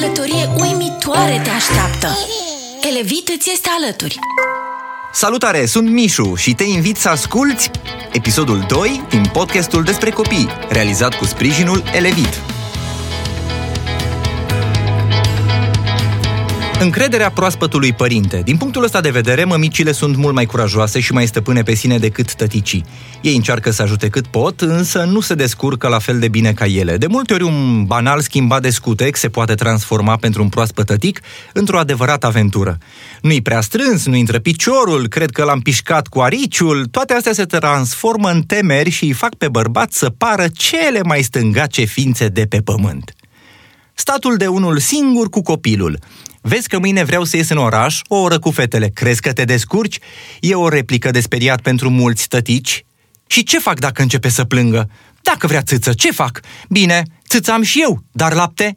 călătorie uimitoare te așteaptă. Elevit îți este alături. Salutare, sunt Mișu și te invit să asculti episodul 2 din podcastul despre copii, realizat cu sprijinul Elevit. Încrederea proaspătului părinte. Din punctul ăsta de vedere, mămicile sunt mult mai curajoase și mai stăpâne pe sine decât tăticii. Ei încearcă să ajute cât pot, însă nu se descurcă la fel de bine ca ele. De multe ori un banal schimbat de scutec se poate transforma pentru un proaspăt tătic într-o adevărată aventură. Nu-i prea strâns, nu intră piciorul, cred că l-am pișcat cu ariciul, toate astea se transformă în temeri și îi fac pe bărbat să pară cele mai stângace ființe de pe pământ. Statul de unul singur cu copilul. Vezi că mâine vreau să ies în oraș, o oră cu fetele, crezi că te descurci? E o replică de speriat pentru mulți tătici. Și ce fac dacă începe să plângă? Dacă vrea țâță, ce fac? Bine, țâță am și eu, dar lapte?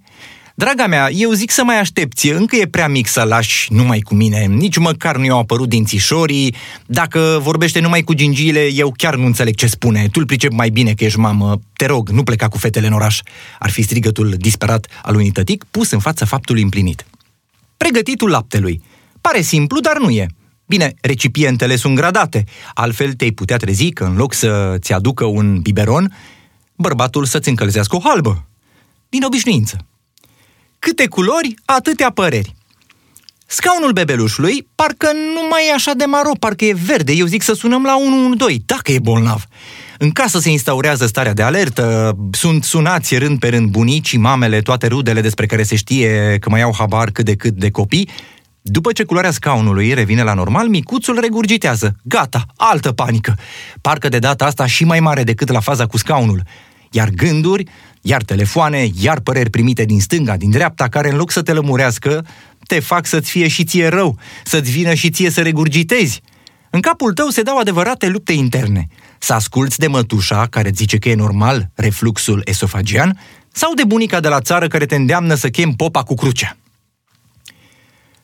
Draga mea, eu zic să mai aștepți, încă e prea mic să lași numai cu mine, nici măcar nu i-au apărut dințișorii, dacă vorbește numai cu gingiile, eu chiar nu înțeleg ce spune, tu-l pricep mai bine că ești mamă, te rog, nu pleca cu fetele în oraș. Ar fi strigătul disperat al unui tătic pus în fața faptului împlinit. Pregătitul laptelui. Pare simplu, dar nu e. Bine, recipientele sunt gradate, altfel te-ai putea trezi că în loc să-ți aducă un biberon, bărbatul să-ți încălzească o halbă. Din obișnuință. Câte culori, atâtea păreri. Scaunul bebelușului parcă nu mai e așa de maro, parcă e verde. Eu zic să sunăm la 112, dacă e bolnav. În casă se instaurează starea de alertă, sunt sunați rând pe rând bunicii, mamele, toate rudele despre care se știe că mai au habar cât de cât de copii. După ce culoarea scaunului revine la normal, micuțul regurgitează. Gata, altă panică. Parcă de data asta și mai mare decât la faza cu scaunul. Iar gânduri, iar telefoane, iar păreri primite din stânga, din dreapta, care în loc să te lămurească, te fac să-ți fie și ție rău, să-ți vină și ție să regurgitezi. În capul tău se dau adevărate lupte interne. Să asculți de mătușa care zice că e normal refluxul esofagian sau de bunica de la țară care te îndeamnă să chem popa cu crucea.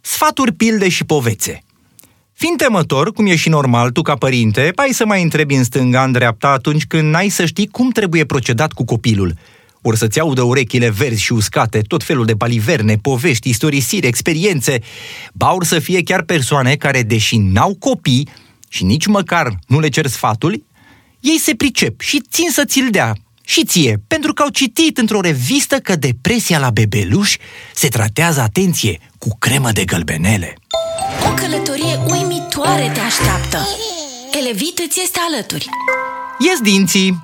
Sfaturi, pilde și povețe. Fiind temător, cum e și normal, tu ca părinte, ai să mai întrebi în stânga, în dreapta, atunci când n-ai să știi cum trebuie procedat cu copilul – ori să-ți audă urechile verzi și uscate, tot felul de baliverne, povești, istorisiri, experiențe, ba ori să fie chiar persoane care, deși n-au copii și nici măcar nu le cer sfatul, ei se pricep și țin să ți-l dea și ție, pentru că au citit într-o revistă că depresia la bebeluși se tratează, atenție, cu cremă de gălbenele. O călătorie uimitoare te așteaptă. Elevit îți este alături. Ies dinții,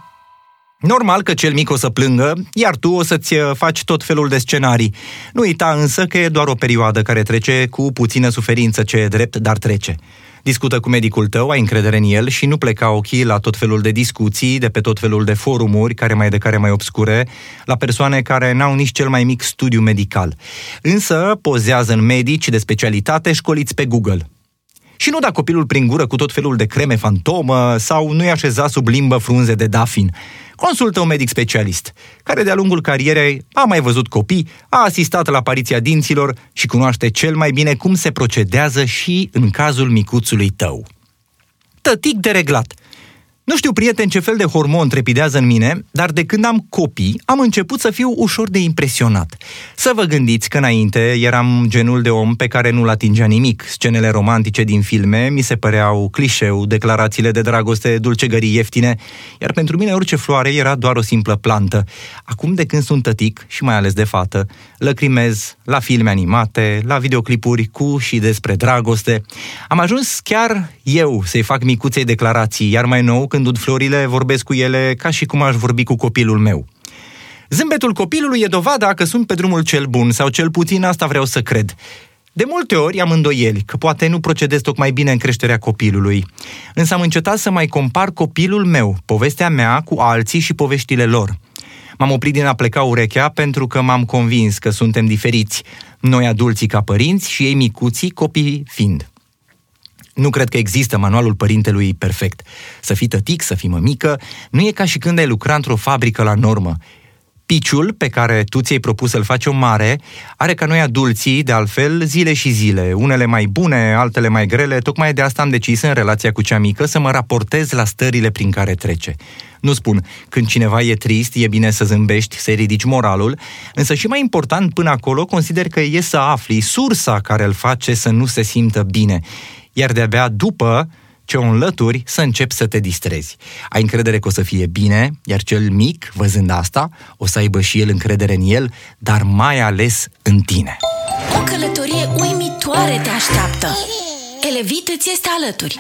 Normal că cel mic o să plângă, iar tu o să-ți uh, faci tot felul de scenarii. Nu uita însă că e doar o perioadă care trece cu puțină suferință ce e drept, dar trece. Discută cu medicul tău, ai încredere în el și nu pleca ochii la tot felul de discuții, de pe tot felul de forumuri, care mai de care mai obscure, la persoane care n-au nici cel mai mic studiu medical. Însă pozează în medici de specialitate școliți pe Google. Și nu da copilul prin gură cu tot felul de creme fantomă sau nu-i așeza sub limbă frunze de dafin. Consultă un medic specialist, care de-a lungul carierei a mai văzut copii, a asistat la apariția dinților și cunoaște cel mai bine cum se procedează și în cazul micuțului tău. Tătic de reglat. Nu știu, prieten, ce fel de hormon trepidează în mine, dar de când am copii, am început să fiu ușor de impresionat. Să vă gândiți că înainte eram genul de om pe care nu-l atingea nimic. Scenele romantice din filme mi se păreau clișeu, declarațiile de dragoste, dulcegării ieftine, iar pentru mine orice floare era doar o simplă plantă. Acum, de când sunt tătic, și mai ales de fată, lăcrimez la filme animate, la videoclipuri cu și despre dragoste. Am ajuns chiar eu să-i fac micuței declarații, iar mai nou, când ud florile, vorbesc cu ele ca și cum aș vorbi cu copilul meu. Zâmbetul copilului e dovada că sunt pe drumul cel bun, sau cel puțin asta vreau să cred. De multe ori am îndoieli că poate nu procedez tocmai bine în creșterea copilului, însă am încetat să mai compar copilul meu, povestea mea cu alții și poveștile lor. M-am oprit din a pleca urechea pentru că m-am convins că suntem diferiți, noi adulții ca părinți și ei micuții copii fiind. Nu cred că există manualul părintelui perfect. Să fii tătic, să fii mămică, nu e ca și când ai lucra într-o fabrică la normă. Piciul, pe care tu ți-ai propus să-l faci o mare, are ca noi adulții, de altfel, zile și zile, unele mai bune, altele mai grele, tocmai de asta am decis în relația cu cea mică să mă raportez la stările prin care trece. Nu spun, când cineva e trist, e bine să zâmbești, să ridici moralul, însă și mai important până acolo consider că e să afli sursa care îl face să nu se simtă bine, iar de-abia după ce o înlături, să începi să te distrezi. Ai încredere că o să fie bine, iar cel mic, văzând asta, o să aibă și el încredere în el, dar mai ales în tine. O călătorie uimitoare te așteaptă. Elevit îți este alături.